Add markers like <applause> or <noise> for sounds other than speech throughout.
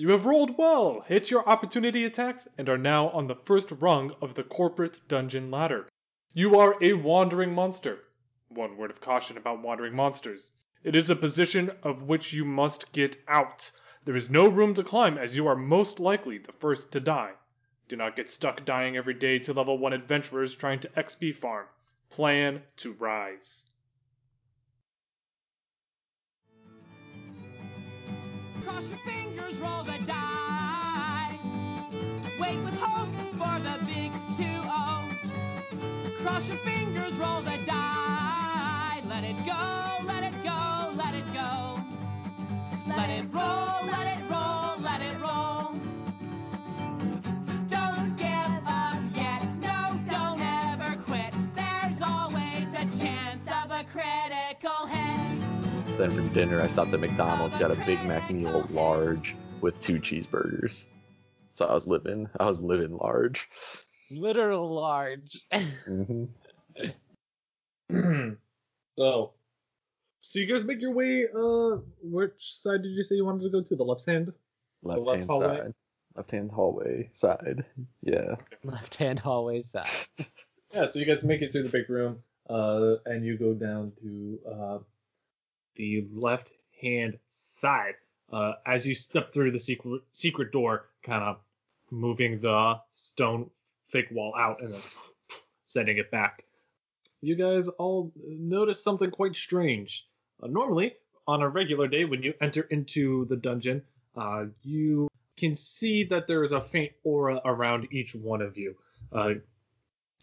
You have rolled well, hit your opportunity attacks, and are now on the first rung of the corporate dungeon ladder. You are a wandering monster. One word of caution about wandering monsters. It is a position of which you must get out. There is no room to climb as you are most likely the first to die. Do not get stuck dying every day to level 1 adventurers trying to XP farm. Plan to rise. Cross your fingers, roll the die. Wait with hope for the big 2-0. Cross your fingers, roll the die. Let it go, let it go, let it go. Let it roll, Then for dinner, I stopped at McDonald's, got a Big Mac meal, large, with two cheeseburgers. So I was living, I was living large. Literal large. hmm <clears throat> so, so you guys make your way. Uh, which side did you say you wanted to go to? The left hand. Left left hand hallway? side, left hand hallway side. Yeah. <laughs> Left hand hallway side. <laughs> Yeah. So you guys make it through the big room. Uh, and you go down to uh, the left hand side. Uh, as you step through the secret secret door, kind of moving the stone fake wall out and then <sniffs> setting it back. You guys all notice something quite strange. Uh, normally, on a regular day, when you enter into the dungeon, uh, you can see that there is a faint aura around each one of you.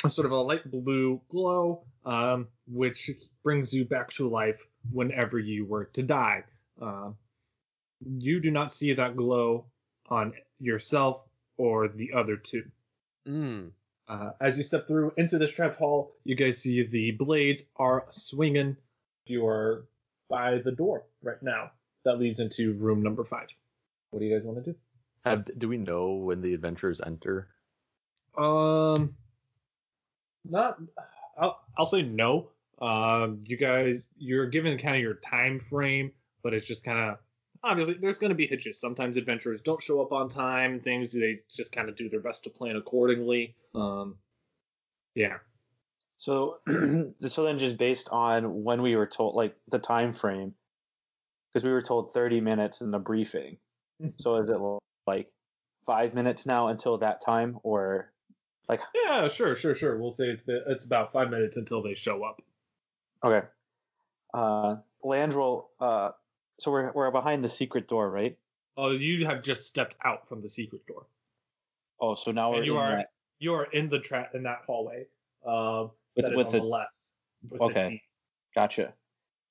A sort of a light blue glow, um, which brings you back to life whenever you were to die. Um, you do not see that glow on yourself or the other two. Mm. Uh, as you step through into this trap hall, you guys see the blades are swinging. You are by the door right now. That leads into room number five. What do you guys want to do? Have, do we know when the adventurers enter? Um, not. I'll I'll say no. Um, you guys, you're given kind of your time frame, but it's just kind of obviously there's going to be hitches. Sometimes adventurers don't show up on time. Things they just kind of do their best to plan accordingly. Um, yeah. So, <clears throat> so then just based on when we were told, like the time frame, because we were told 30 minutes in the briefing. so is it like five minutes now until that time, or like Yeah, sure, sure, sure. We'll say it's, it's about five minutes until they show up. okay? Uh, Landrel. Uh, so we're we're behind the secret door, right? Oh, you have just stepped out from the secret door. Oh, so now we're you in are that- you are in the trap in that hallway. Um, With- that is with on the- the left. With Okay. T. Gotcha.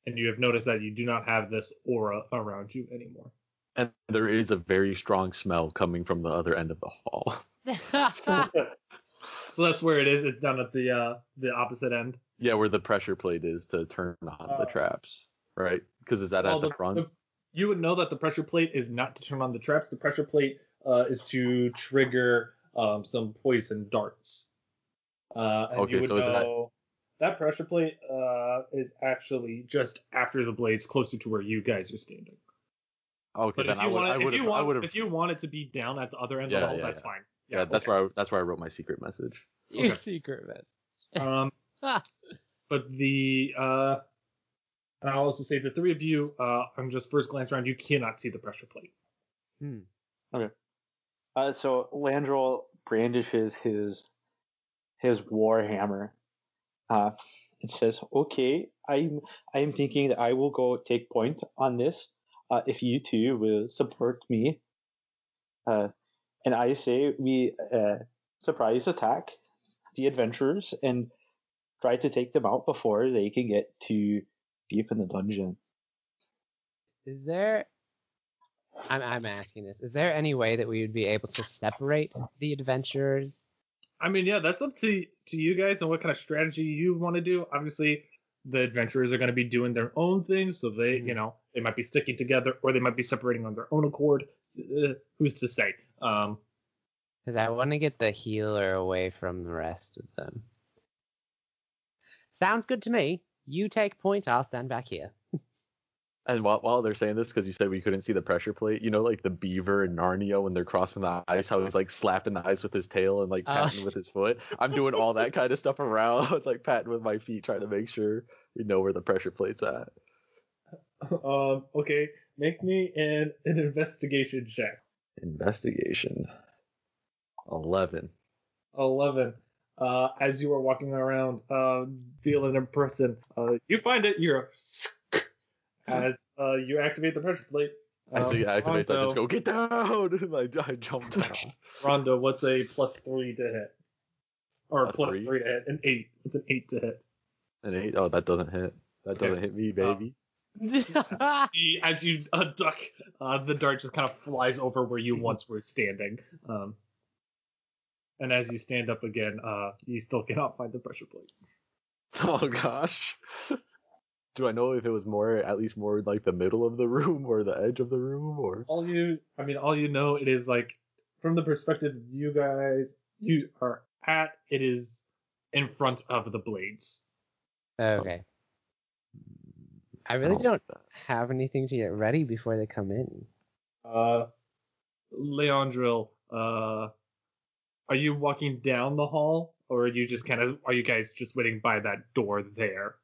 and you have noticed that you do not have this aura around you anymore. And there is a very strong smell coming from the other end of the hall. <laughs> <laughs> So that's where it is. It's down at the uh, the opposite end. Yeah, where the pressure plate is to turn on the Uh, traps, right? Because is that Well, at the, front? you would know that the pressure plate is not to turn on the traps. The pressure plate uh, is to trigger um, some poison darts. Uh, and Okay, you would so is that- that pressure plate uh, is actually just after the blades, closer to where you guys are standing. okay, But then if I you would, want, I if you I want, if you want it to be down at the other end Yeah, of the hall, yeah, that's yeah. fine. Yeah, that's okay. where I, that's where I wrote my secret message. Your Okay. secret mess. <laughs> Um, <laughs> but the uh, and I'll also say the three of you, Uh, I'm just first glance around, you cannot see the pressure plate. Hmm. Okay. Uh, so Landrel brandishes his his war hammer. Uh, it says, "Okay, I'm I'm thinking that I will go take point on this. Uh, if you two will support me." Uh, and I say we uh, surprise attack the adventurers and try to take them out before they can get too deep in the dungeon. Is there? I'm I'm asking this. Is there any way that we would be able to separate the adventurers? I mean, yeah, that's up to to you guys and what kind of strategy you want to do. Obviously, the adventurers are going to be doing their own things, so they, Mhm. you know, they might be sticking together or they might be separating on their own accord. Uh, who's to say? Um, Because I want to get the healer away from the rest of them. Sounds good to me. You take point. I'll stand back here. <laughs> And while, while they're saying this, because you said we couldn't see the pressure plate, you know, like the beaver in Narnia when they're crossing the ice, how he's like slapping the ice with his tail and like Oh. patting with his foot. I'm doing all that kind of stuff around, <laughs> like patting with my feet, trying to make sure we know where the pressure plate's at. <laughs> um, okay, make me an, an investigation check. Investigation. Eleven. 11. Uh, as you are walking around, uh, feeling impressive, uh, you find it, you're as uh, you activate the pressure plate. As um, he activates, I just go get down. <laughs> and I, I jump down. <laughs> Rondo, what's a plus three to hit? Or plus three? three to hit? An eight. It's an eight to hit. An eight. Oh, that doesn't hit. That Okay. doesn't hit me, baby. The- As you uh, duck, uh, the dart just kind of flies over where you once were standing. Um, and as you stand up again, uh, you still cannot find the pressure plate. <laughs> Oh gosh. Do I know if it was more, at least more like the middle of the room or the edge of the room, or? all you i mean all you know it is like from the perspective you guys you are at it is in front of the blades okay. I really Oh. don't have anything to get ready before they come in. uh leandril uh are you walking down the hall or are you just kind of are you guys just waiting by that door there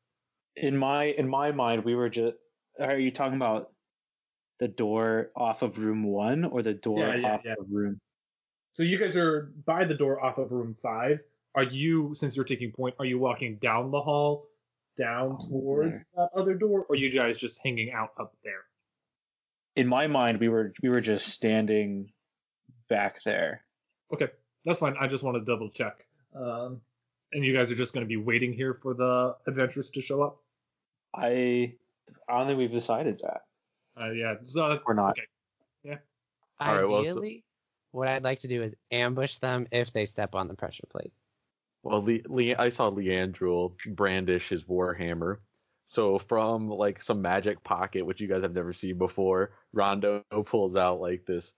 In my in my mind, we were just. Are you talking about the door off of room one or the door Yeah, yeah, off yeah. of room? so you guys are by the door off of room five are you since you're taking point are you walking down the hall down Oh, towards there. that other door or are you guys just hanging out up there In my mind, we were we were just standing back there. Okay, that's fine. I just want to double check. Um, and you guys are just going to be waiting here for the adventurers to show up. I I don't think we've decided that. Uh, yeah. So We're not. Okay. All right, well, so- Ideally, what I'd like to do is ambush them if they step on the pressure plate. Well, Le- Le- I saw Leandril brandish his warhammer. So from like some magic pocket, which you guys have never seen before, Rondo <laughs> pulls out like this.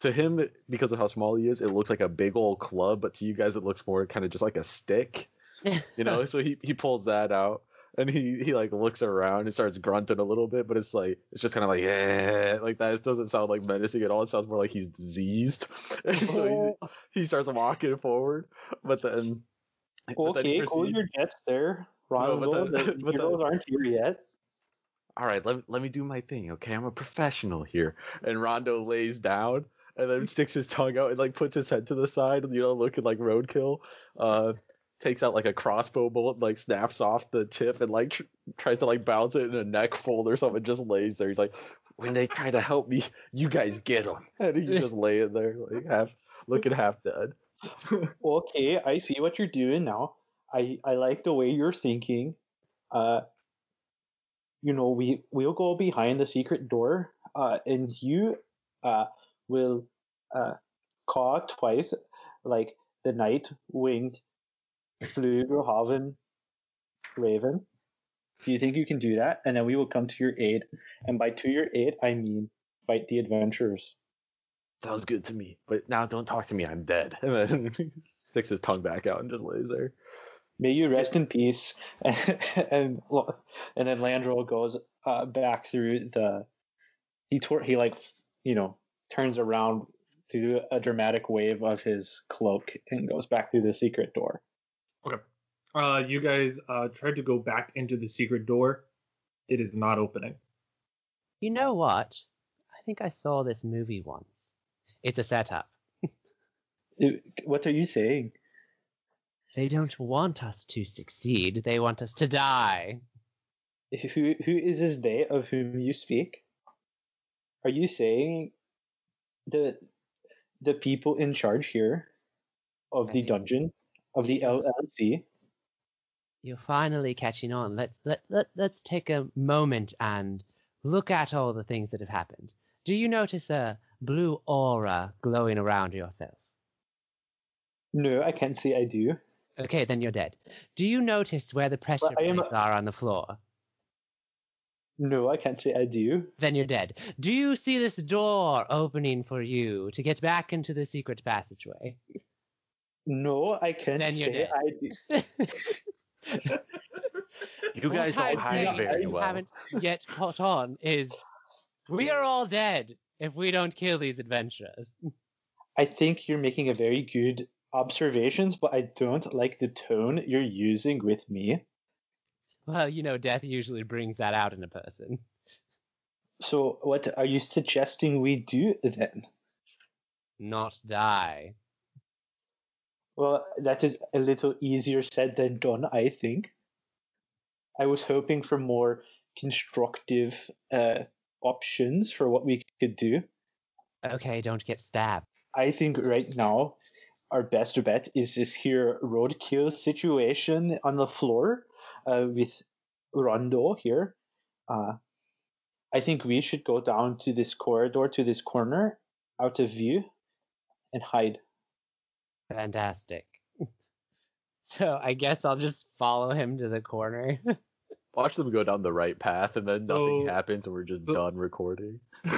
To him, because of how small he is, it looks like a big old club, but to you guys, it looks more kind of just like a stick. <laughs> You know, so he, he pulls that out and he, he like looks around and starts grunting a little bit, but it's like it's just kind of like yeah, like that. It doesn't sound like menacing at all. It sounds more like he's diseased. <laughs> And so he, he starts walking forward, but then but then Okay, cool your jets there, No, but Ronald. the- the <laughs> but the- heroes aren't here yet. all right, let, let me do my thing, okay? I'm a professional here. And Rondo lays down and then sticks his tongue out and like puts his head to the side, you know, looking like roadkill. Uh, takes out like a crossbow bullet, like snaps off the tip and like tr- tries to like bounce it in a neck fold or something. Just lays there. He's like, when they try to help me, you guys get them. <laughs> And he's just laying there, like half looking half dead. <laughs> Okay, I see what you're doing now. I I like the way you're thinking. Uh, you know, we we'll go behind the secret door. Uh, and you uh will uh caw twice, like the night winged Flughaven Raven. Do you think you can do that? And then we will come to your aid. And by to your aid, I mean fight the adventurers. Sounds good to me. But now don't talk to me, I'm dead. <laughs> And then he sticks his tongue back out and just lays there. May you rest in peace. <laughs> and and then Landrel goes uh, back through the. He tore. He like you know turns around to do a dramatic wave of his cloak and goes back through the secret door. Uh, you guys uh, tried to go back into the secret door. It is not opening. You know what? I think I saw this movie once. It's a setup. What are you saying? They don't want us to succeed. They want us to die. Who who is this they of whom you speak? Are you saying the the people in charge here of the dungeon of the LLC? You're finally catching on. Let's let, let let's take a moment and look at all the things that have happened. Do you notice a blue aura glowing around yourself? No, I can't say I do. Okay, then you're dead. Do you notice where the pressure am- plates are on the floor? No, I can't say I do. Then you're dead. Do you see this door opening for you to get back into the secret passageway? No, I can't Then you're say dead. I do. <laughs> You guys What don't hide very well. haven't yet caught on is we are all dead if we don't kill these adventurers. I think you're making a very good observations, but I don't like the tone you're using with me. Well, you know, death usually brings that out in a person. So, what are you suggesting we do then? Not die. Well, that is a little easier said than done, I think. I was hoping for more constructive uh, options for what we could do. Okay, don't get stabbed. I think right now our best bet is this here roadkill situation on the floor uh, with Rondo here. Uh, I think we should go down to this corridor, to this corner, out of view, and hide. Fantastic. <laughs> so I guess I'll just follow him to the corner. <laughs> Watch them go down the right path, and then nothing So- happens, and we're just so- done recording. <laughs>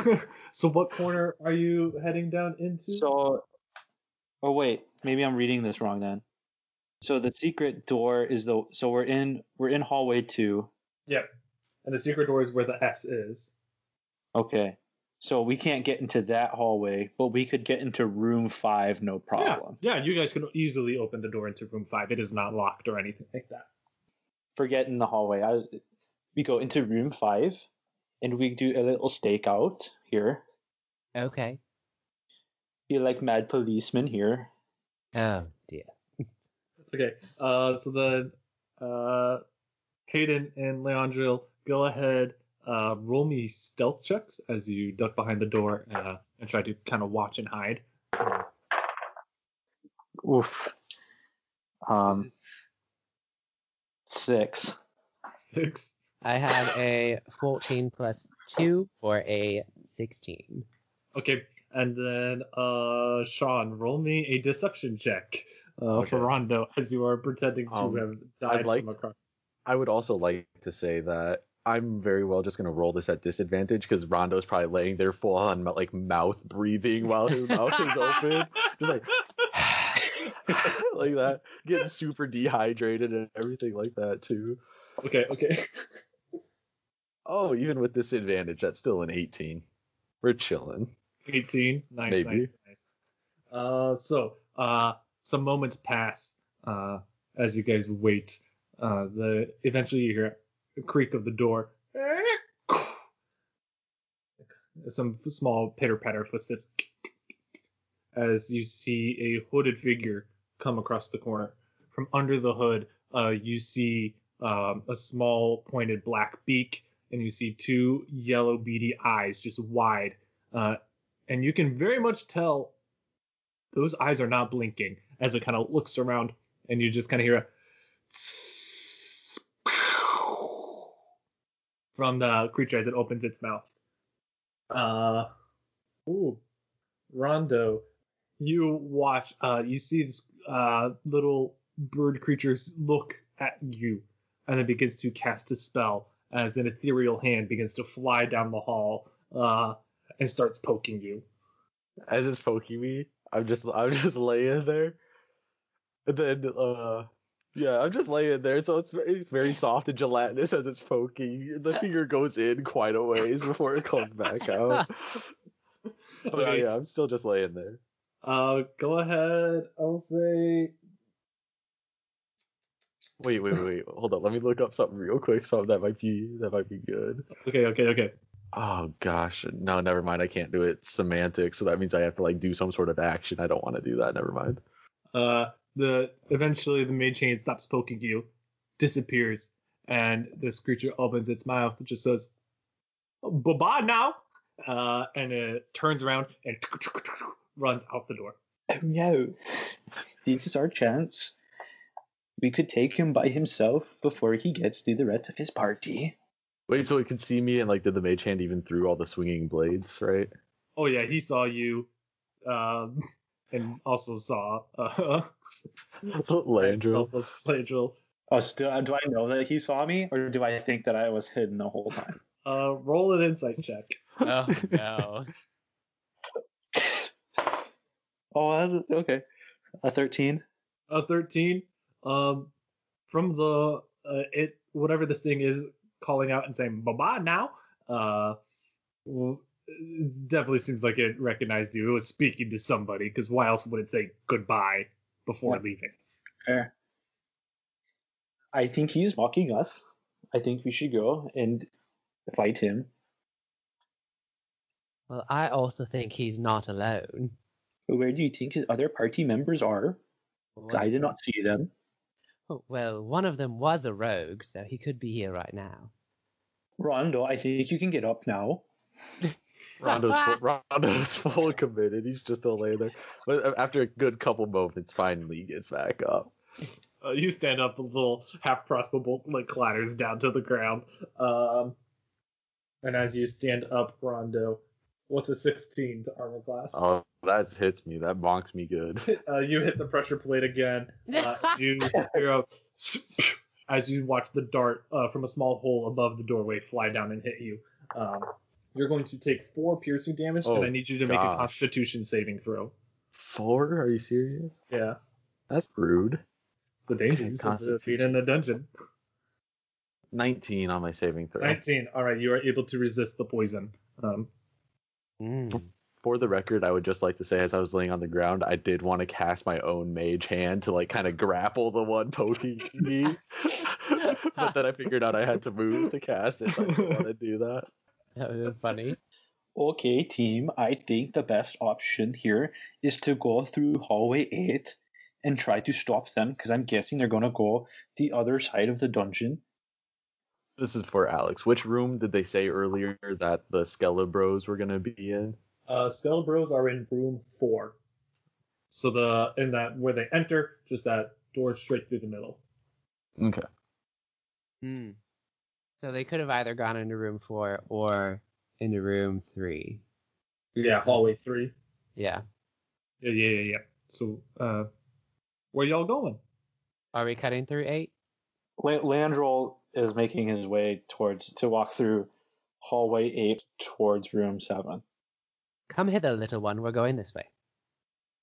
so what corner are you heading down into? So, oh wait, maybe I'm reading this wrong then. So the secret door is the so we're in we're in hallway two. Yep. And the secret door is where the S is. Okay, so we can't get into that hallway, but we could get into room five, no problem. Yeah, yeah, you guys can easily open the door into room five. It is not locked or anything like that. Forget in the hallway. I was, we go into room five, and we do a little stakeout here. okay. Be like mad policeman here. Oh dear. <laughs> Okay, uh, so then uh, Hayden and Leandril, go ahead, uh, roll me stealth checks as you duck behind the door uh, and try to kind of watch and hide. Oof. Um. Six. Six. I have a 14 plus 2 for a 16. Okay, and then uh, Sean, roll me a deception check uh, Okay. for Rondo as you are pretending to Um, have died I'd like from a car. I would also like to say that I'm very well just gonna roll this at disadvantage because Rondo's probably laying there full on like mouth breathing while his mouth is open, just like <sighs> like that, getting super dehydrated and everything like that too. Okay, okay. Oh, even with disadvantage, that's still an 18. We're chilling. 18. Nice, Maybe. nice, nice. Uh, so, uh, some moments pass uh, as you guys wait. Uh, the eventually you hear a creak of the door. <laughs> Some small pitter patter footsteps as you see a hooded figure come across the corner. From under the hood, uh, you see um, a small pointed black beak, and you see two yellow beady eyes, just wide. Uh, and you can very much tell those eyes are not blinking as it kind of looks around, and you just kind of hear a from the creature as it opens its mouth. Uh, ooh, Rondo, you watch. Uh, you see this uh little bird creatures look at you, and it begins to cast a spell as an ethereal hand begins to fly down the hall. Uh, and starts poking you. As it's poking me, I'm just I'm just <laughs> laying there. And then uh yeah, I'm just laying there, so it's it's very soft and gelatinous as it's poking. The finger goes in quite a ways before it comes back out. <laughs> Uh, Okay. yeah, I'm still just laying there. Uh, go ahead. I'll say. Wait, wait, wait, wait. Hold on. Let me look up something real quick. Something that might be that might be good. Okay, okay, okay. Oh gosh, no, never mind. I can't do it. Semantics, so that means I have to like do some sort of action. I don't want to do that. Never mind. Uh, the eventually the mage hand stops poking you, disappears, and this creature opens its mouth and just says, "Bye bye now," uh, and it turns around and <laughs> runs out the door. Oh <clears throat> no. This is our chance. We could take him by himself before he gets to the rest of his party. Wait, so it can see me and like did the mage hand even through all the swinging blades, right? Oh yeah, he saw you, um, and also saw uh, <laughs> Landrill. <laughs> Landrill. Oh, still, do I know that he saw me, or do I think that I was hidden the whole time? <laughs> Uh, roll an insight check. Oh no. Oh, that's okay. A thirteen. a 13 um from the uh, it whatever this thing is calling out and saying bye bye now. Uh, well, it definitely seems like it recognized you. It was speaking to somebody because why else would it say goodbye before Yeah. leaving? Fair. I think he's mocking us. I think we should go and fight him. Well, I also think he's not alone. Where do you think his other party members are? 'Cause I did not see them. Oh, well, one of them was a rogue, so he could be here right now. Rondo, I think you can get up now. <laughs> Rondo's <laughs> full, Rondo's full committed. He's just still laying there. But after a good couple moments, finally he gets back up. <laughs> Uh, you stand up, a little half crossbow bolt like clatters down to the ground. Um, and as you stand up, Rondo, what's a 16 to armor class? Oh, that hits me. That bonks me good. <laughs> Uh, you hit the pressure plate again. Uh, you hear a as you watch the dart uh, from a small hole above the doorway fly down and hit you. Um, you're going to take four piercing damage, and Oh, I need you to make a. Constitution saving throw. Four? Are you serious? Yeah, That's rude. it's the dangers of the being in a dungeon. 19 on my saving throw. 19. All right, you are able to resist the poison. Um, Mm. For the record, I would just like to say, as I was laying on the ground, I did want to cast my own mage hand to like kind of grapple the one poking me. <laughs> but then I figured out I had to move to cast it. So I didn't want to do that. That was funny. Okay, team, I think the best option here is to go through hallway 8 and try to stop them because I'm guessing they're going to go the other side of the dungeon. This is for Alex. Which room did they say earlier that the Skelebros were going to be in? uh, Skelebros are in room four. So the in that where they enter, just that door straight through the middle. Okay. Hmm. So they could have either gone into room four or into room three. Yeah, hallway three. Yeah. Yeah, yeah, yeah, yeah. So, uh, where y'all going? Are we cutting through eight? La- Landrol is making his way towards to walk through hallway 8 towards room 7. Come hither, little one. We're going this way.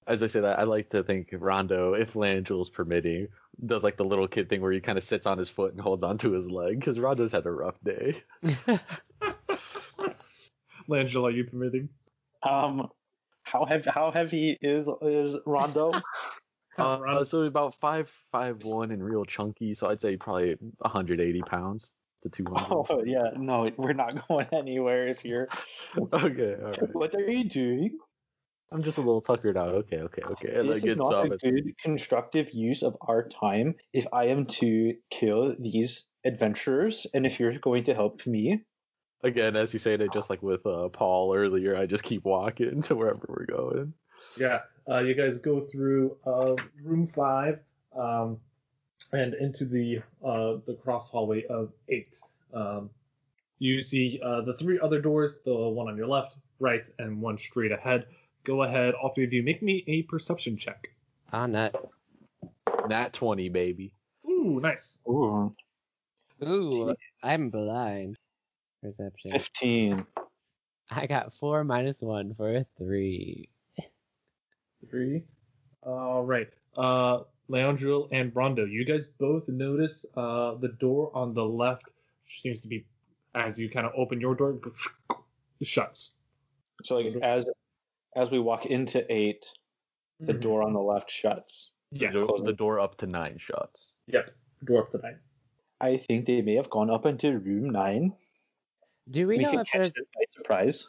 As I say that, I like to think Rondo, if Landrul's permitting, does like the little kid thing where he kind of sits on his foot and holds onto his leg because Rondo's had a rough day. <laughs> Langela, are you permitting? Um, how heavy, how heavy is is Rondo? <laughs> Uh, Rondo- so about five five one and real chunky. So I'd say probably 180 pounds to 200. oh yeah, no, we're not <laughs> going anywhere if you're. Okay, all right. What are you doing? I'm just a little tuckered out. Okay, okay, okay. And this then is not up a good constructive use of our time if I am to kill these adventurers and if you're going to help me. again, as you said it, just like with uh, Paul earlier, I just keep walking <laughs> to wherever we're going. Yeah, uh, you guys go through uh, room five um, and into the uh, the cross hallway of eight. Um, you see uh, the three other doors: the one on your left, right, and one straight ahead. Go ahead, all three of you, make me a perception check. Ah, nuts. Nat 20, baby. Ooh, nice. Ooh, Ooh, I'm blind. Perception. 15. I got four minus one for a three. Three. All right. Uh, Leandril and Rondo, you guys both notice uh, the door on the left seems to be, as you kind of open your door, it <laughs> shuts. So like as as we walk into 8, the Mhm. door on the left shuts. Yes. The, door, the door up to nine shuts. Yep. Door up to nine. I think they may have gone up into room 9. Do we, We, know can if catch there's them by surprise.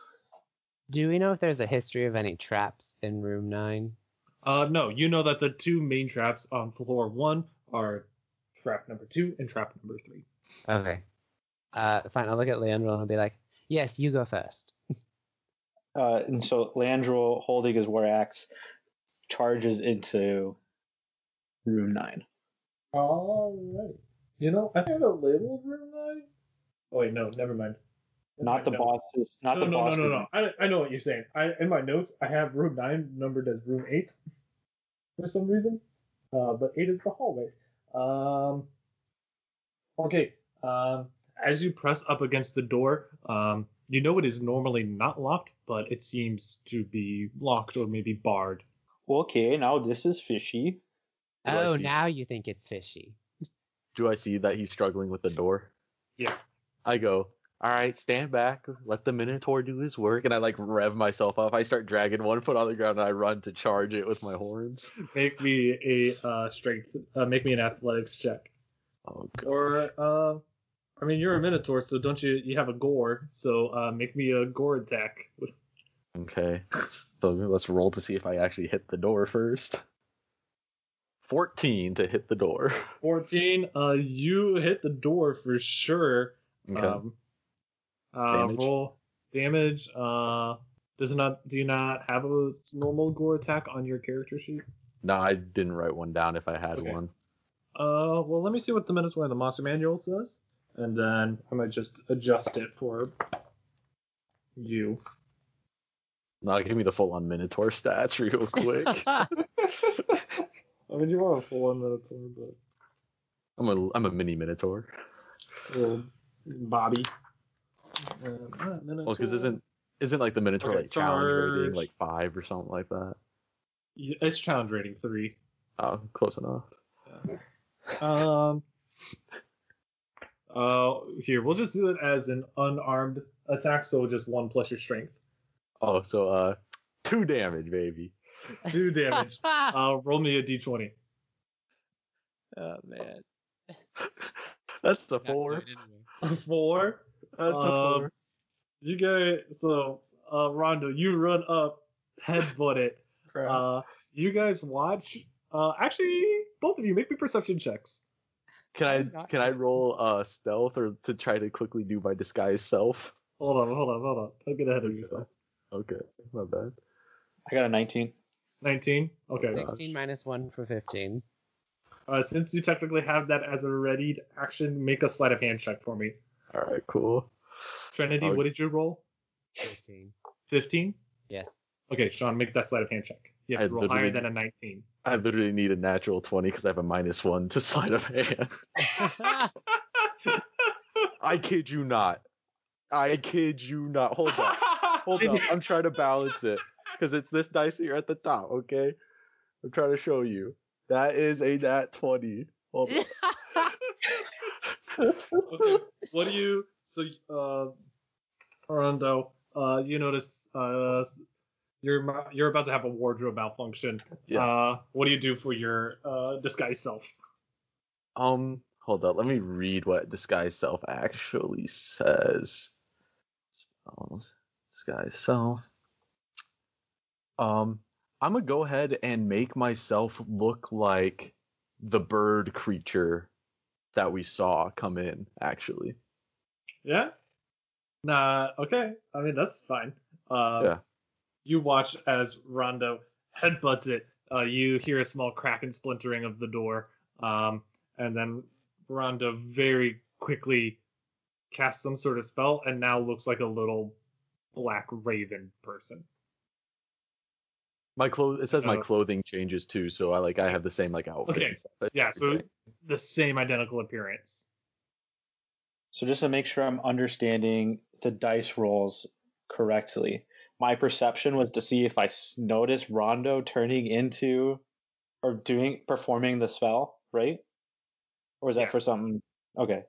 Do we know if there's a history of any traps in room nine? Uh, no, you know that the two main traps on floor one are trap number two and trap number three. Okay. Uh, fine. I'll look at Leandro and I'll be like, "Yes, you go first. <laughs> Uh, and so Landrel, holding his war axe, charges into room 9. All right. You know, I think I labeled room nine. Oh wait, no, never mind. Not the boss's. Not no, the no, boss. no, no, room. no. I, I know what you're saying. I in my notes I have room nine numbered as room eight for some reason, uh, but eight is the hallway. Um, okay. Um, as you press up against the door, um, you know it is normally not locked, but it seems to be locked or maybe barred. Okay, now this is fishy. Do oh, see- now you think it's fishy. do I see that he's struggling with the door? Yeah. I go, all right, stand back, let the Minotaur do his work, and I like rev myself up. I start dragging one foot on the ground, and I run to charge it with my horns. Make me a uh, strength. Uh, make me an athletics check. Oh god. Or, uh, I mean, you're a minotaur, so don't you? You have a gore, so uh, make me a gore attack. Okay. So let's roll to see if I actually hit the door first. 14 to hit the door. Fourteen. Uh, you hit the door for sure. Okay. Um, uh, Damage? Roll damage. Uh, does it not? Do you not have a normal gore attack on your character sheet? no, I didn't write one down if I had Okay. one. Uh, well, let me see what the Minotaur in the Monster Manual says, and then I might just adjust it for you. Now give me the full on Minotaur stats <laughs> real quick. <laughs> I mean, you are a full-on Minotaur, but I'm a I'm a mini Minotaur. little Bobby. Uh, Well, because isn't isn't like the Minotaur Okay, like challenge rating like five or something like that? It's challenge rating three. Oh, close enough. Um. Uh, here we'll just do it as an unarmed attack, so just one plus your strength, Oh, so uh, two damage, baby. two <laughs> damage. uh, roll me a d20. oh man. <laughs> That's a four. good anyway. Four. That's a Um, four. You guys, so uh, Rondo, you run up, headbutt it. Uh, you guys watch. Uh, actually, both of you make me perception checks. Can I can I roll uh stealth or to try to quickly do my disguise self? Hold on, hold on, hold on. Don't get ahead of yourself. Okay, not bad. I got a 19. 19? Okay. 16 minus 1 for 15. Uh, since you technically have that as a readied action, make a sleight of hand check for me. All right, cool. Trinity, Oh. what did you roll? 15. 15? Yes. Okay, Sean, make that sleight of hand check. You have I to roll higher than a 19. I literally need a natural twenty because I have a minus one to <laughs> sleight of hand. <laughs> I kid you not. I kid you not. Hold up. Hold up. I'm trying to balance it because it's this dice here at the top. Okay, I'm trying to show you. That is a nat twenty. Hold up. okay, <laughs> what do you so uh Rondo, uh you notice uh you're you're about to have a wardrobe malfunction. Yeah. Uh what do you do for your uh disguise self? Um, hold up. Let me read what disguise self actually says. Spells, disguise self. Um, I'm gonna go ahead and make myself look like the bird creature that we saw come in. Actually, Yeah? Nah, okay. I mean that's fine. Uh Yeah. You watch as Rondo headbutts it. Uh you hear a small crack and splintering of the door. Um and then Rondo very quickly casts some sort of spell and now looks like a little black raven person. my clothes. It says my Oh. clothing changes too, so I like I have the same like outfit. Okay. and stuff, Yeah, so the same identical appearance. So just to make sure I'm understanding the dice rolls correctly, my perception was to see if I noticed Rondo turning into or doing performing the spell, right? Or is that Yeah. for something? Okay.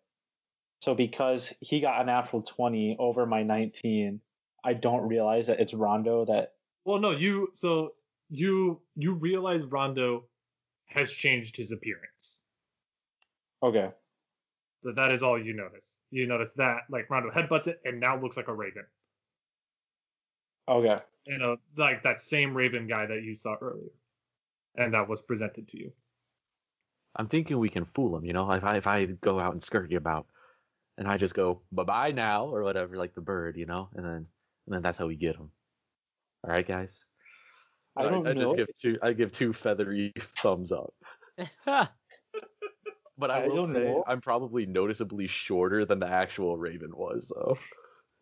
So because he got a natural 20 over my 19, I don't realize that it's Rondo that Well, no, you so you you realize Rondo has changed his appearance. okay. So that is all you notice. You notice that like Rondo headbutts it and now looks like a raven. Okay. You uh, know, like that same raven guy that you saw earlier. And that was presented to you. I'm thinking we can fool him. You know, if I if I go out and scurry about, and I just go bye bye now or whatever, like the bird, you know, and then and then that's how we get him. All right, guys. I I, don't I know. just give two. I give two feathery thumbs up. <laughs> But I, I will say know. I'm probably noticeably shorter than the actual Raven was, though.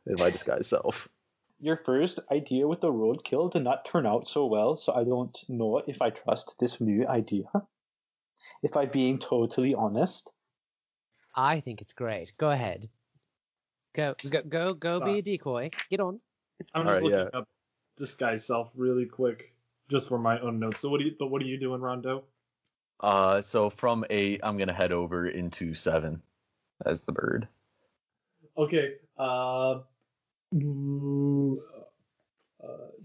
In my disguise self. Your first idea with the roadkill did not turn out so well, so I don't know if I trust this new idea. If I'm being totally honest. I think it's great. Go ahead. Go, go, go, go be a decoy. Get on. I'm just Alright, looking up disguise self really quick, just for my own notes. So what do you but what are you doing, Rondo? Uh, so from eight, I'm gonna head over into seven as the bird. Okay. Uh, ooh, uh,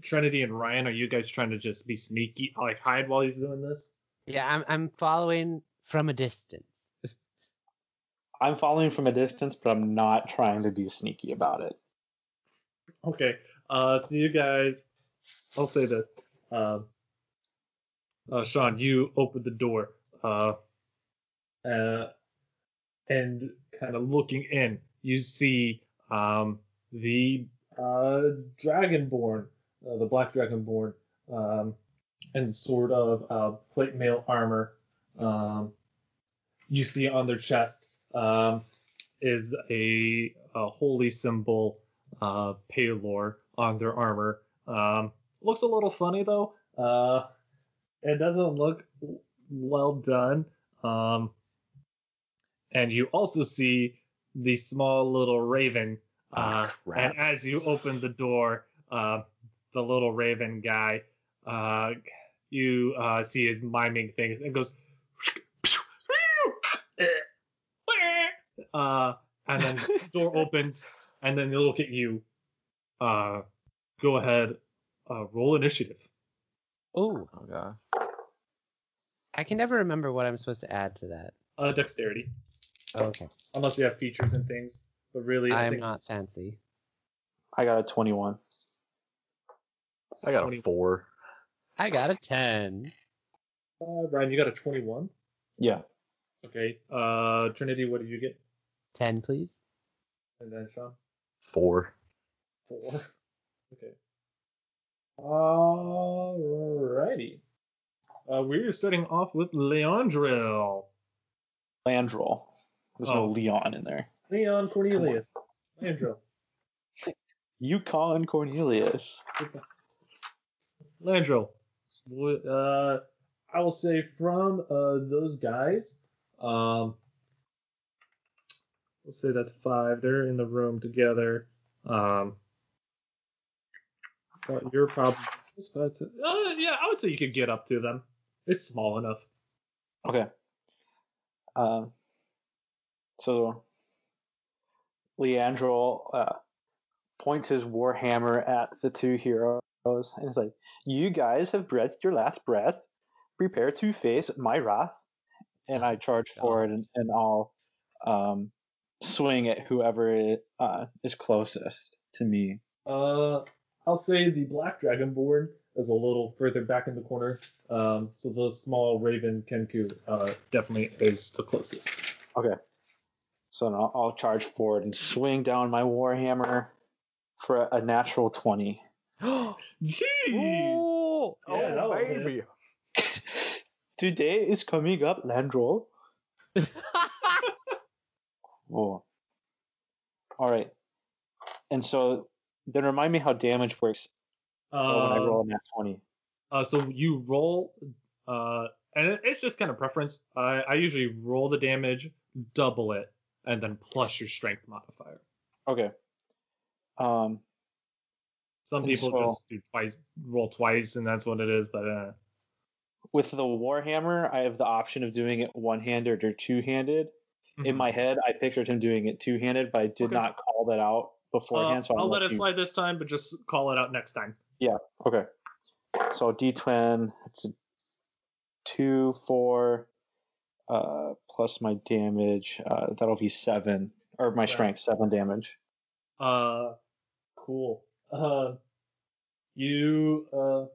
Trinity and Ryan, are you guys trying to just be sneaky, like hide while he's doing this? Yeah, I'm I'm following from a distance. I'm following from a distance, but I'm not trying to be sneaky about it. Okay. Uh, so you guys, I'll say this. Um, uh, Sean, you open the door, uh, uh, and kind of looking in, you see um, the uh, Dragonborn, uh, the Black Dragonborn, um, and sort of uh, plate mail armor. Um, you see on their chest um, is a, a holy symbol uh, Pelor on their armor. Um, looks a little funny though. Uh, it doesn't look well done. Um, and you also see the small little raven. Uh, Ah, and as you open the door, uh, the little raven guy, uh, you uh, see his miming things. It goes. Uh, and then the door <laughs> opens, and then they look at you. Uh, go ahead, uh, roll initiative. Oh, Oh god. I can never remember what I'm supposed to add to that. Uh, dexterity, Okay, unless you have features and things. But really, I I'm think not fancy. I got a 21. I got 20. a four. I got a ten. uh, Ryan, you got a twenty-one. Yeah. Okay. Uh, Trinity, what did you get? Ten, please. And then Sean, Four. four. <laughs> Okay. Alrighty. Uh, we're starting off with Leandril. Landroll. There's Oh. no Leon in there. Leon Cornelius. Leandril. <laughs> Yukon Cornelius. Landro. Uh, I will say from uh, those guys, um, we'll say that's five. They're in the room together. Um, but you're probably, but, uh, yeah, I would say you could get up to them. It's small enough. Okay. Um, so Leandro uh, points his warhammer at the two heroes and is like, "You guys have breathed your last breath. Prepare to face my wrath." And I charge forward and, and I'll um, swing at whoever uh, is closest to me. Uh, I'll say the black dragonborn is a little further back in the corner. Um, so the small raven Kenku uh, definitely is the closest. Okay. So now I'll charge forward and swing down my warhammer for a, a natural twenty. <gasps> Jeez! Oh, Yeah, that was it. baby. <laughs> Today is coming up, Landroll. <laughs> oh. All right. And so then remind me how damage works uh, when I Um, roll a nat 20. Uh, so you roll, uh, and it's just kind of preference. I, I usually roll the damage, double it, and then plus your strength modifier. Okay. Um, Some people so- just do twice, roll twice, and that's what it is. But uh, with the Warhammer, I have the option of doing it one handed or two handed. In mhm. my head, I pictured him doing it two handed, but I did Okay. not call that out Uh, beforehand. so I'll let let it you- slide this time, but just call it out next time. Yeah. Okay. So D twin, it's a two, four, uh, plus my damage. Uh, that'll be seven, or my strength, seven damage. Uh, cool. Uh, you uh,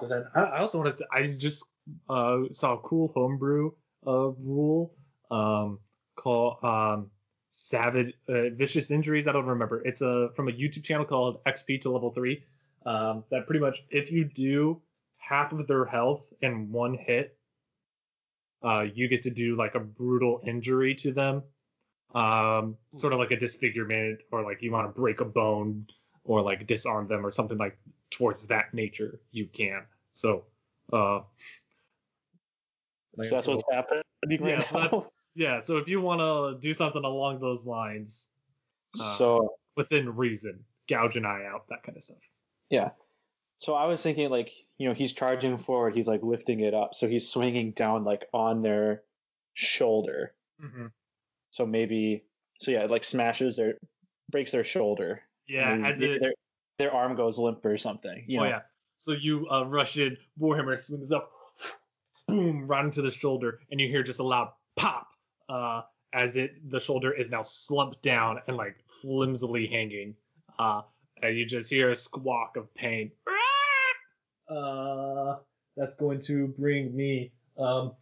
so then I, I also want to say I just uh saw a cool homebrew uh rule um called um savage uh, vicious injuries. I don't remember. It's a from a YouTube channel called XP to level three. Um, that pretty much if you do half of their health in one hit, uh, you get to do like a brutal injury to them um, sort of like a disfigurement or like you want to break a bone or like disarm them or something like towards that nature you can. So uh So that's what's happening right yeah, so that's, <laughs> yeah so if you want to do something along those lines uh, so within reason gouge an eye out that kind of stuff. Yeah. So I was thinking like you know he's charging forward, he's like lifting it up, so he's swinging down like on their shoulder. Mm-hmm. So maybe so yeah, it, like smashes their breaks their shoulder. Yeah, as it their, their arm goes limp or something. You Oh know? yeah. So you uh, rush in, Warhammer swings up, boom, right into the shoulder, and you hear just a loud pop uh, as it the shoulder is now slumped down and like flimsily hanging. Uh, and you just hear a squawk of pain. Uh, that's going to bring me um,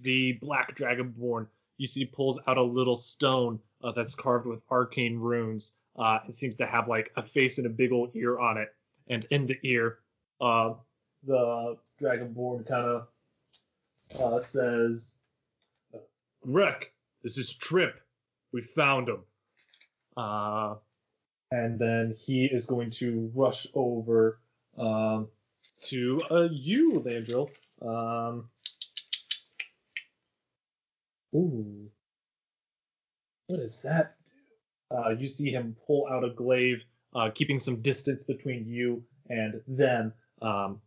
the black dragonborn. You see, pulls out a little stone uh, that's carved with arcane runes. Uh, it seems to have like a face and a big old ear on it and in the ear, uh, the dragonborn kind of uh, says, "Grek, this is Trip. We found him." Uh, and then he is going to rush over um, to uh, you, Landrill. Um, ooh, what is that? Uh, you see him pull out a glaive uh, keeping some distance between you and them. Um,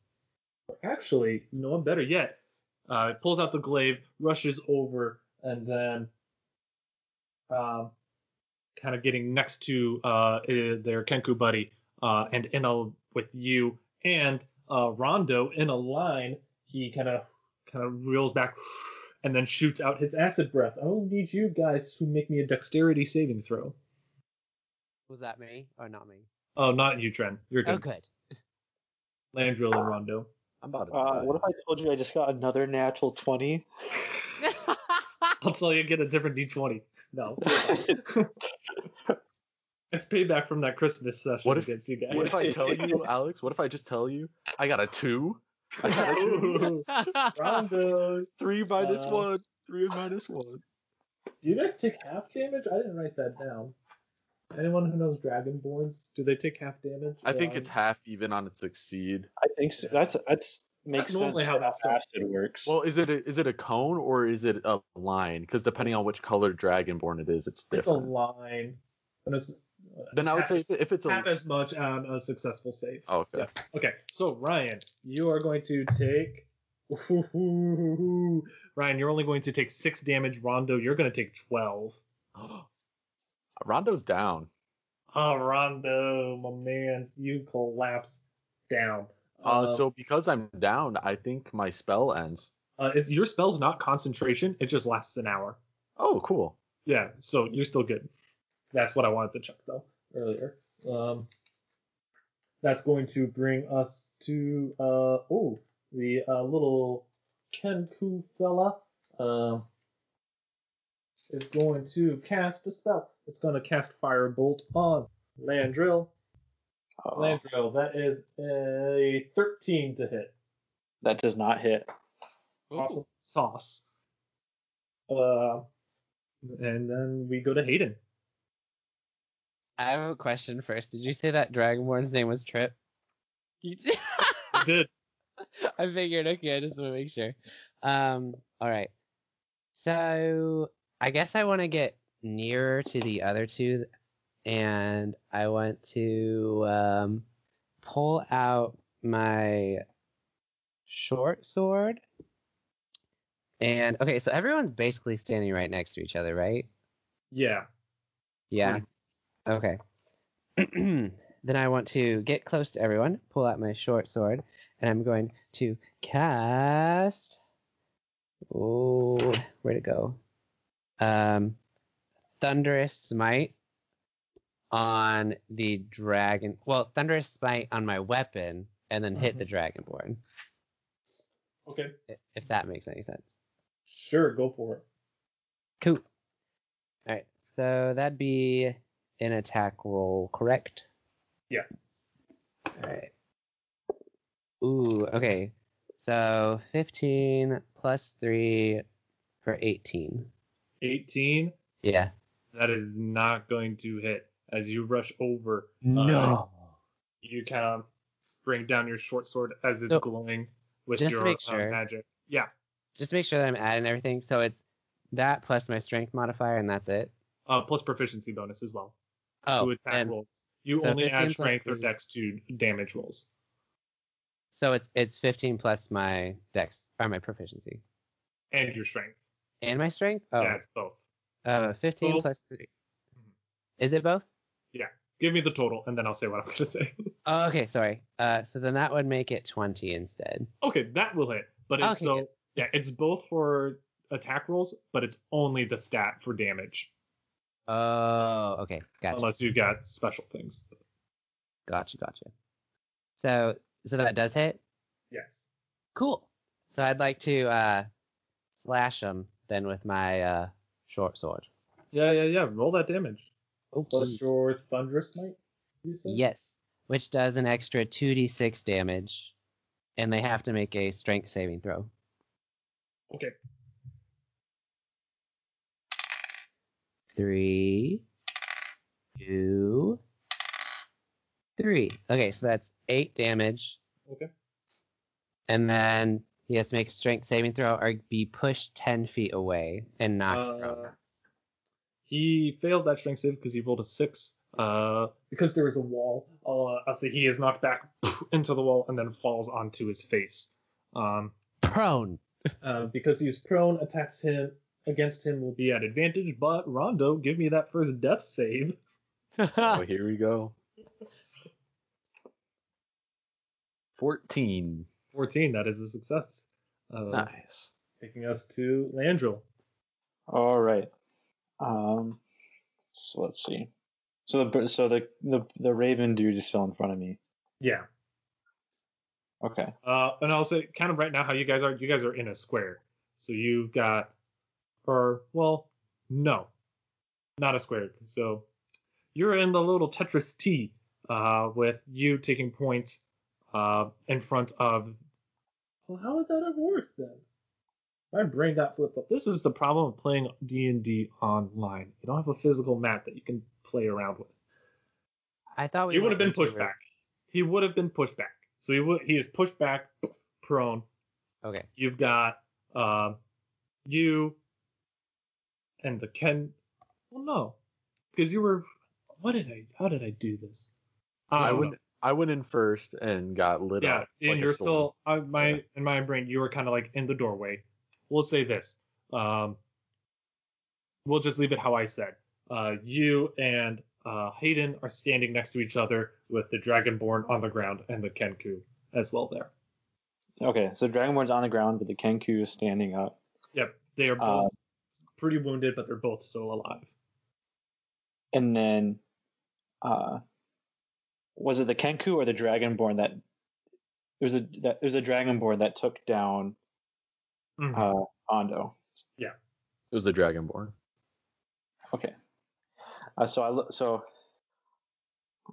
actually, no what? Better yet, uh, pulls out the glaive, rushes over, and then, um, kind of getting next to uh, their Kenku buddy, uh, and in a with you and uh, Rondo in a line. He kind of kind of reels back. And then shoots out his acid breath. I will need you guys to make me a dexterity saving throw. Was that me or not me? Oh, not you, Tren. You're Oh, good. good. Landrill and Rondo. I'm about to Uh, what if I told you I just got another natural twenty? <laughs> I'll tell you, get a different D20. No. <laughs> <laughs> it's payback from that Christmas session What if- against you guys. What if I tell you, <laughs> Alex? What if I just tell you I got a two? I got a <laughs> two. Ooh, Rondo. <laughs> Three minus Uh, one. Three minus one. Do you guys take half damage? I didn't write that down. Anyone who knows Dragonborns, do they take half damage? I think Um, it's half even on its succeed. I think so. That's that's makes That's normally sense how for that starts. acid works. Well, is it a, is it a cone or is it a line? Because depending on which color dragonborn it is, it's different. it's a line. And it's, then I would say if, it's a half as much on a successful save. oh, okay. Yeah. Okay, so Ryan, you are going to take. <laughs> Ryan, you're only going to take six damage. Rondo, you're going to take twelve. <gasps> Rondo's down. Oh, Rondo, my man, you collapse down. Uh, so because I'm down, I think my spell ends. uh, it's, your spell's not concentration; it just lasts an hour. Oh, cool. Yeah, so you're still good. That's what I wanted to check though earlier. Um, that's going to bring us to uh oh the uh, little Kenku fella. Um, is going to cast a spell. It's going to cast fire Firebolt on Landrill. Uh, Landrill, that is a 13 to hit. that does not hit. Awesome sauce. Uh, and then we go to Hayden. I have a question first. Did you say that Dragonborn's name was Trip? You <laughs> did. Good. <laughs> I figured. Okay, I just want to make sure. Um. All right. So I guess I want to get nearer to the other two, and I want to um, pull out my short sword. And okay, so everyone's basically standing right next to each other, right? Yeah. Yeah. Okay. <clears throat> then I want to get close to everyone, pull out my short sword, and I'm going to cast. Oh, where'd it go? Um, Thunderous Smite on the dragon. Well, Thunderous Smite on my weapon, and then hit the Dragonborn. Okay. If that makes any sense. Sure, go for it. Cool. All right, so that'd be an attack roll, correct? Yeah. All right. Ooh, okay. So 15 plus 3 for 18. 18. Yeah. That is not going to hit. As you rush over, No. you kind of bring down your short sword as it's So, glowing with just your make uh, magic. Yeah. Just to make sure that I'm adding everything. So it's that plus my strength modifier, and that's it. Uh, plus proficiency bonus as well Oh, to attack and rolls. You so only add strength or dex to damage rolls. So it's it's 15 plus my dex or my proficiency and your strength. and my strength. Oh, Yeah, it's both. uh, 15 Both. plus three. Is it both? Yeah. Give me the total, and then I'll say what I'm <laughs> gonna say. Oh, okay. Sorry. Uh, so then that would make it 20 instead. okay, that will hit. But it's Okay, so good. yeah, it's both for attack rolls, but it's only the stat for damage, Oh, okay. Gotcha. unless you got special things. Gotcha. Gotcha. So so that does hit. Yes. Cool. So I'd like to uh, slash him then with my uh, short sword. Yeah, yeah, yeah. Roll that damage. Oops. Plus your thunderous smite. You said. Yes, which does an extra 2d6 damage, and they have to make a strength saving throw. Okay. Three, two, three. Okay, so that's eight damage, Okay. and then he has to make a strength saving throw or be pushed 10 feet away and knocked prone. Uh, he failed that strength save because he rolled a six. Uh, because there is a wall. I'll, uh, I'll say he is knocked back <clears throat> into the wall and then falls onto his face. Um, Prone. uh, because he's prone, attacks him against him will be at advantage. But Rondo, give me that first death save. <laughs> Oh, <laughs> here we go. 14. Fourteen. That is a success. Uh, Nice. Taking us to Landrill. All right. Um. So let's see. So the so the the the Raven dude is still in front of me. Yeah. Okay. Uh, and I'll say kind of right now how you guys are. You guys are in a square, so you've got, or well, no, not a square. So you're in the little Tetris T, uh, with you taking points, uh, in front of. Well, how would that have worked then? My brain got flipped up. This is the problem of playing D and D online. You don't have a physical map that you can play around with. I thought we He would have been pushed back. He would have been pushed back. So he would. He is pushed back, prone. Okay. You've got um, you and the Ken. Well, no, because you were. What did I? How did I do this? I don't went know. I went in first and got lit Yeah, up. and like you're still. I, my Yeah. in my brain, you were kind of like in the doorway. We'll say this. Um, we'll just leave it how I said. Uh, you and uh, Hayden are standing next to each other with the Dragonborn on the ground and the Kenku as well there. Okay. So Dragonborn's on the ground, but the Kenku is standing up. Yep, they are Uh, both pretty wounded, but they're both still alive. And then, uh, was it the Kenku or the Dragonborn that? There's a that there's a Dragonborn that took down Mhm. uh Ando. Yeah. It was the Dragonborn. Okay. Uh, so I look. So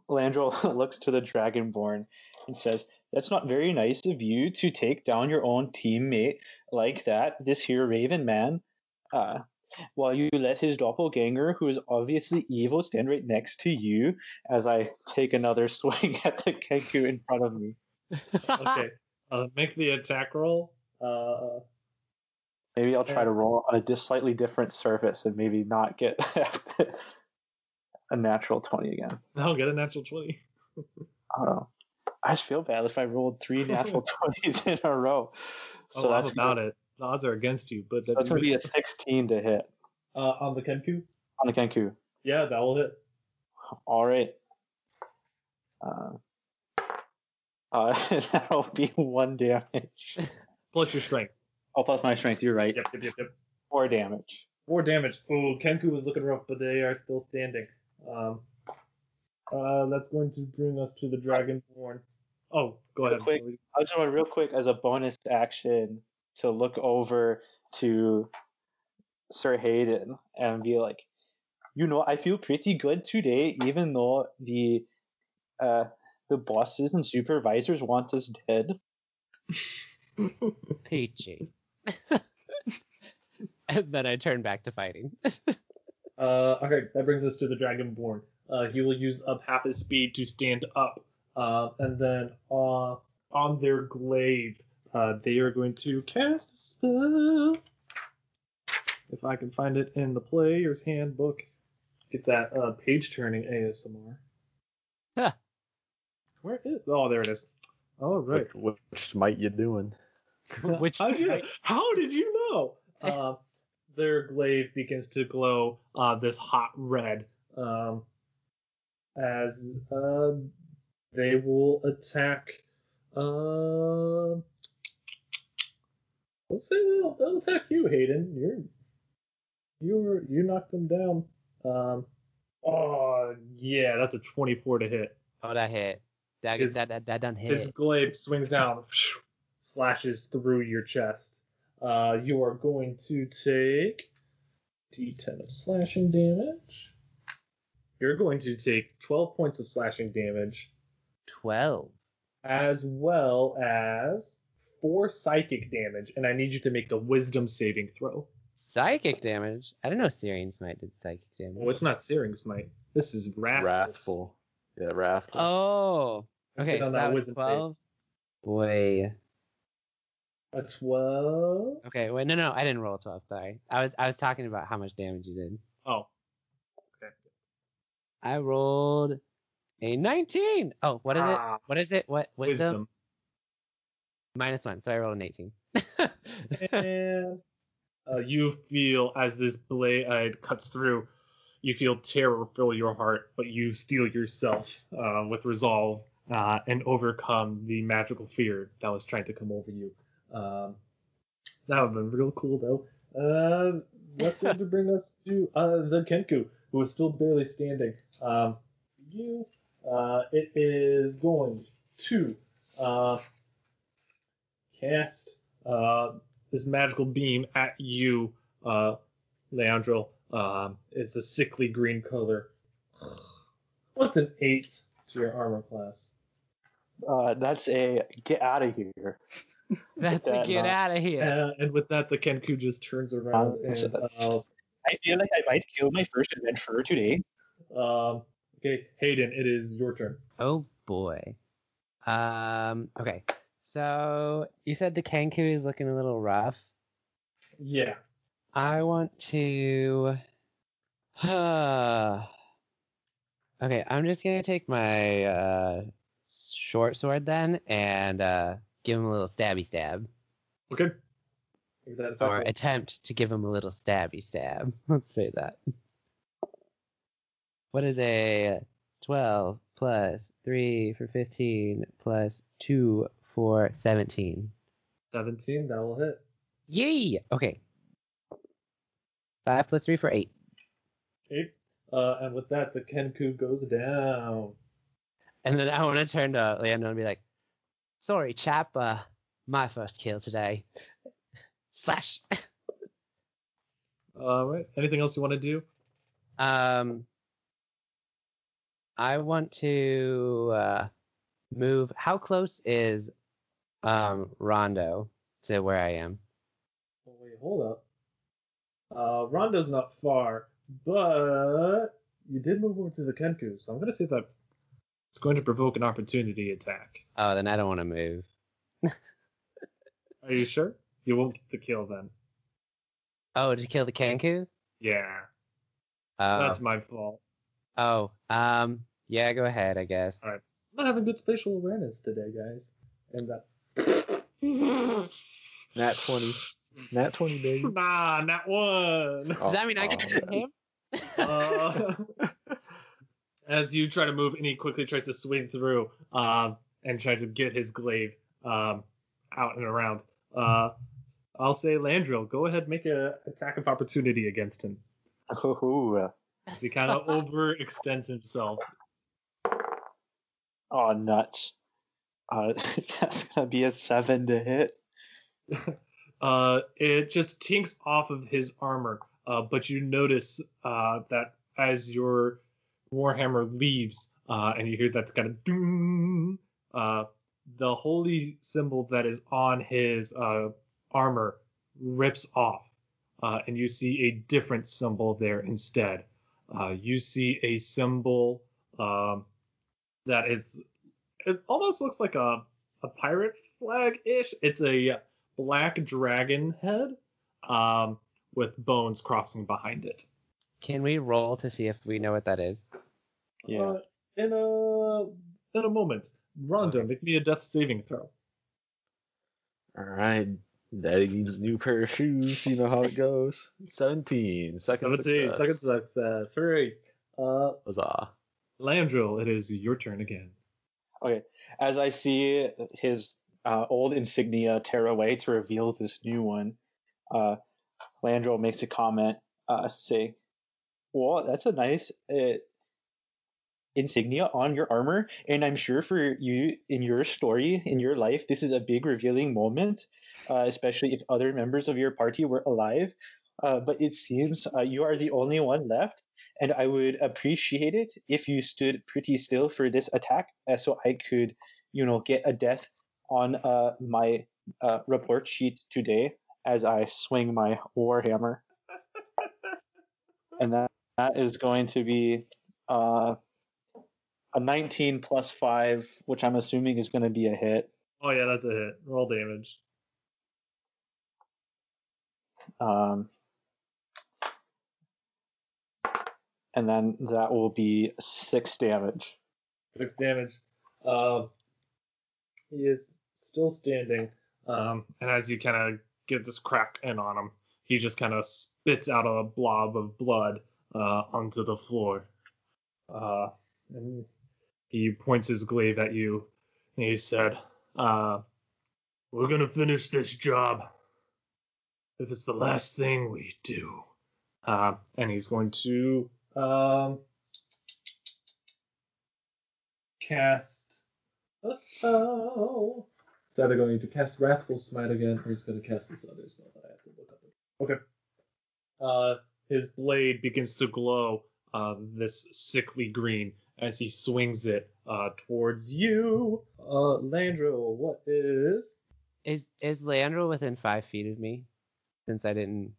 Landrill <laughs> looks to the Dragonborn and says, "That's not very nice of you to take down your own teammate like that. This here Raven man, uh, while you let his doppelganger, who is obviously evil, stand right next to you." As I take another <laughs> swing at the Kenku in front of me. okay, uh, make the attack roll. Uh, Maybe I'll try to roll on a slightly different surface and maybe not get <laughs> a natural twenty again. I'll get a natural twenty. Oh, I just feel bad if I rolled three <laughs> natural twenties in a row. So So that's about gonna, it. The odds are against you, but so that's gonna be a sixteen to hit uh, on the Kenku. on the Kenku. Yeah, that will hit. All right. Uh, uh, <laughs> that'll be one damage. Plus your strength. Oh, plus my strength. You're right. Yep, yep, yep, yep. Four damage. Four damage. Oh, Kenku was looking rough, but they are still standing. Um, uh, that's going to bring us to the Dragonborn. Oh, go Real ahead. quick. I just want real quick as a bonus action to look over to Sir Hayden and be like, you know, I feel pretty good today, even though the uh, the bosses and supervisors want us dead. <laughs> Peachy. <laughs> and then I turn back to fighting. <laughs> Uh, okay, that brings us to the Dragonborn. Uh, he will use up half his speed to stand up, uh, and then uh, on their glaive, uh, they are going to cast a spell. If I can find it in the player's handbook, get that uh, page turning ASMR. Huh. Where is? Oh, there it is. All right. Which, which smite you doing? <laughs> Which How'd you, how did you know? <laughs> Uh, their glaive begins to glow uh, this hot red um, as uh, they will attack. Let's say they'll, they'll attack you, Hayden. You're you you knocked them down. Um, oh yeah, that's a twenty-four to hit. Oh, that hit. That His- that that, that done hit. His glaive swings down, <sniffs> slashes through your chest. Uh, you are going to take d10 of slashing damage. You're going to take 12 points of slashing damage, Twelve. as well as 4 psychic damage, and I need you to make a wisdom saving throw. Psychic damage. I don't know Searing Smite did psychic damage. Well, it's not Searing Smite. This is Wrathful. Wrathful. Yeah, wrathful. Oh. Okay, Get so on that that was wisdom save. twelve. Boy. A 12. Okay, wait, no, no, I didn't roll twelve. Sorry, I was I was talking about how much damage you did. Oh. Okay. I rolled a nineteen. Oh, what is Ah, it? What is it? What wisdom? Wisdom. Minus one, so I rolled an eighteen. <laughs> and uh, you feel as this blade cuts through, you feel terror fill your heart, but you steel yourself uh, with resolve uh, and overcome the magical fear that was trying to come over you. Um, that would have been real cool, though. Uh, that's going to bring us to uh, the Kenku, who is still barely standing. Um, you, uh, it is going to uh, cast uh, this magical beam at you, uh, Leandro. Um, it's a sickly green color. What's an eight to your armor class? Uh, that's a get out of here. <laughs> That's a get out of here. Uh, and with that, the Kenku just turns around Um, and uh, I feel like I might kill my first adventurer today. um, okay, Hayden, it is your turn. Oh boy. Um. Okay. So you said the Kenku is looking a little rough. Yeah. I want to. <sighs> okay, I'm just gonna take my uh, short sword then and uh, give him a little stabby stab, Okay. Or attempt to give him a little stabby stab. <laughs> Let's say that. What is a twelve plus three for fifteen plus two for seventeen? 17, that will hit. Yay! Okay. Five plus three for eight. Eight. Uh, and with that, the Kenku goes down. And then I want to turn to Leandro and be like, "Sorry, chap. Uh, my first kill today." Slash. <laughs> All right. Anything else you want to do? Um, I want to uh, move. How close is um Rondo to where I am? Oh, wait, hold up. Uh, Rondo's not far, but you did move over to the Kenku, so I'm going to say that it's going to provoke an opportunity attack. Oh, then I don't want to move. Are you sure? You won't get the kill then. Oh, to kill the Kenku? Yeah, Oh, that's my fault. oh, um, yeah. Go ahead, I guess. All right. I'm not having good spatial awareness today, guys. And that. <laughs> Nat 20. Nat 20, baby. nah, not one. Does that mean I get to hit him? Uh, <laughs> as you try to move, and he quickly tries to swing through um, and try to get his glaive um, out and around. Uh, I'll say, Landrill, go ahead, make a attack of opportunity against him. Ooh. As he kind of overextends himself. Oh, nuts. Uh, <laughs> that's gonna be a seven to hit. <laughs> Uh, it just tinks off of his armor, uh, but you notice uh, that as your warhammer leaves, uh, and you hear that kind of doom, uh, the holy symbol that is on his uh, armor rips off, uh, and you see a different symbol there instead. Uh, you see a symbol um, that is it almost looks like a a pirate flag ish. It's a black dragon head um, with bones crossing behind it. Can we roll to see if we know what that is? Yeah. Uh, in a in a moment, Rondo, make me a death saving throw. All right. Daddy needs a new pair of shoes. You know how it goes. <laughs> 17. Second 17, success. second success. Hooray. Uh, Huzzah. Landrill, it is your turn again. Okay. As I see his uh, old insignia tear away to reveal this new one, uh, Landro makes a comment, uh, say, "Well, that's a nice uh, insignia on your armor, and I'm sure for you in your story in your life, this is a big revealing moment, uh, especially if other members of your party were alive. Uh, but it seems uh, you are the only one left." And I would appreciate it if you stood pretty still for this attack, uh, so I could, you know, get a death on uh, my uh, report sheet today as I swing my warhammer. and that, that is going to be uh, a 19 plus 5, which I'm assuming is going to be a hit. Oh, yeah, that's a hit. Roll damage. Um, and then that will be 6 damage. Six damage. Um, he is still standing. Um, and as you kind of get this crack in on him, he just kind of spits out a blob of blood uh, onto the floor. Uh, and he points his glaive at you, and he said, uh, "We're gonna finish this job. If it's the last thing we do." Uh, and he's going to um, cast a spell. Is either going to cast Wrathful Smite again, or he's going to cast this other spell that I have to look up. Okay. Uh, his blade begins to glow uh, this sickly green as he swings it uh, towards you. Uh, Landro, what is? Is is Leandro within five feet of me? Since I didn't,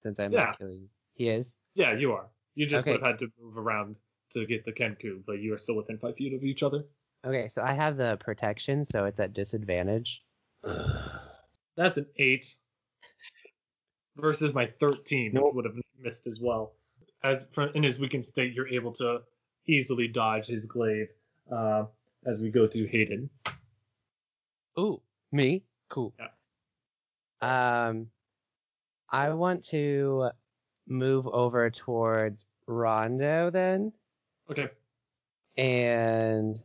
since I'm Yeah. not killing. He is. Yeah, you are. You just Okay. would have had to move around to get the Kenku, but you are still within five feet of each other. Okay, so I have the protection, so it's at disadvantage. <sighs> That's an eight <laughs> versus my thirteen, which would have missed as well. As in his weakened state, you're able to easily dodge his glaive uh, as we go through Hayden. Ooh, me? Cool. Um, I want to move over towards Rondo then, Okay. and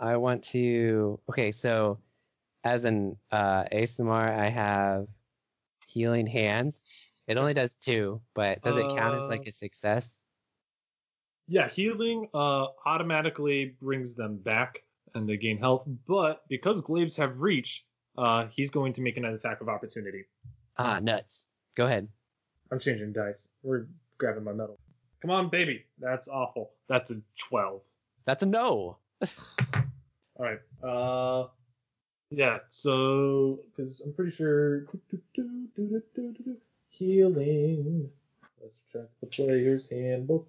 I want to. Okay, so as an uh, Aasimar, I have healing hands. It only does two, but does it count as like a success? Yeah, healing uh, automatically brings them back and they gain health, but because glaives have reach, uh, he's going to make an attack of opportunity. Ah, nuts. Go ahead. I'm changing dice. We're grabbing my medal. Come on, baby. That's awful. That's a 12. That's a no. <laughs> All right. Uh, yeah. So, because I'm pretty sure healing. Let's check the player's handbook.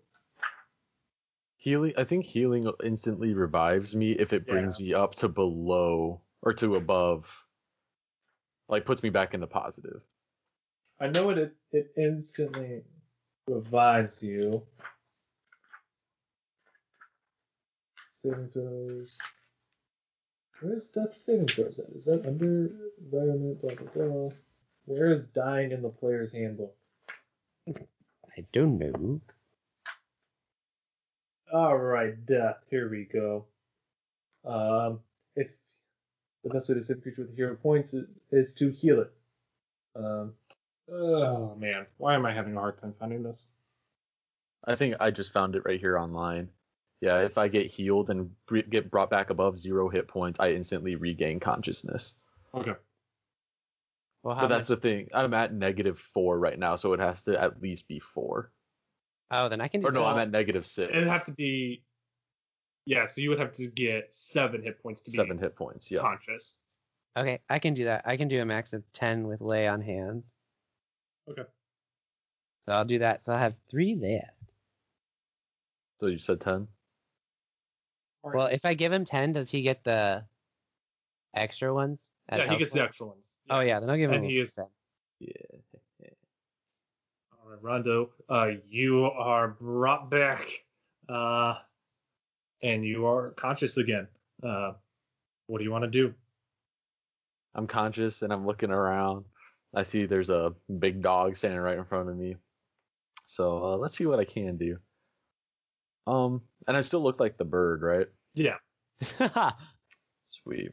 Healing. I think healing instantly revives me if it brings me up to below or to above. Like puts me back in the positive. I know it. It instantly revives you. Saving throws. Where's death saving throws at? Is that under environment? Blah blah blah. Where is dying in the player's handbook? I don't know. All right, death. Here we go. Um, if the best way to save a creature with hero points is, is to heal it. Um, oh man, why am I having a hard time finding this? I think I just found it right here online. Yeah, if I get healed and br- get brought back above zero hit points, I instantly regain consciousness. Okay. Well, how but that's much- the thing. I'm at negative four right now, so it has to at least be four. Oh, then I can Or no, that. I'm at negative six. It'd have to be. Yeah, so you would have to get seven hit points to be seven hit points. Yeah. conscious. Okay, I can do that. I can do a max of 10 with lay on hands. Okay. So I'll do that. So I'll have three left. So you said ten. All right. Well, if I give him 10, does he get the extra ones? as yeah, he health gets the extra ones. Oh, yeah, then I'll give him And he is- 10. Yeah. All right, Rondo, uh, you are brought back. Uh, and you are conscious again. Uh, what do you want to do? I'm conscious and I'm looking around. I see there's a big dog standing right in front of me. So uh, let's see what I can do. Um, and I still look like the bird, right? Yeah. <laughs> Sweet.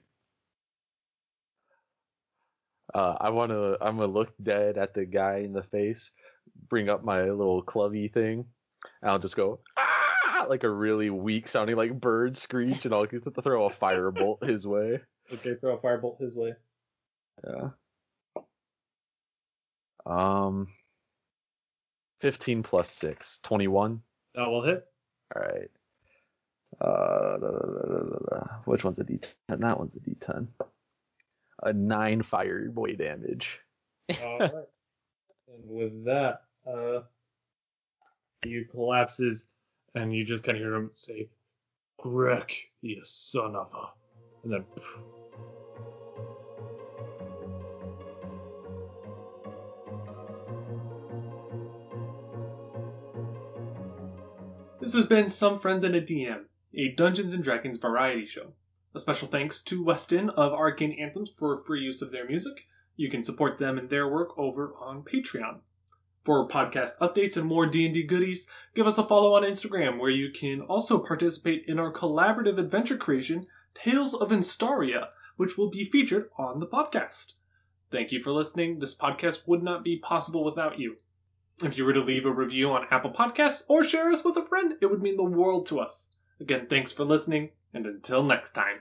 Uh, I want to. I'm gonna look dead at the guy in the face. Bring up my little clubby thing. And I'll just go ah! like a really weak sounding like bird screech, and I'll throw a <laughs> firebolt his way. Okay, throw a firebolt his way. Yeah. Um. 15 plus 6, 21. That will hit. All right. Uh, da, da, da, which one's a D10? That one's a D10. A nine fire boy damage. All right. And with that, uh, he collapses, and you just kind of hear him say, "Greg, you son of a," and then. This has been Some Friends and a DM, a Dungeons and Dragons variety show. A special thanks to Weston of Arcane Anthems for free use of their music. You can support them and their work over on Patreon. For podcast updates and more D&D goodies, give us a follow on Instagram where you can also participate in our collaborative adventure creation, Tales of Instaria, which will be featured on the podcast. Thank you for listening. This podcast would not be possible without you. If you were to leave a review on Apple Podcasts or share us with a friend, it would mean the world to us. Again, thanks for listening, and until next time.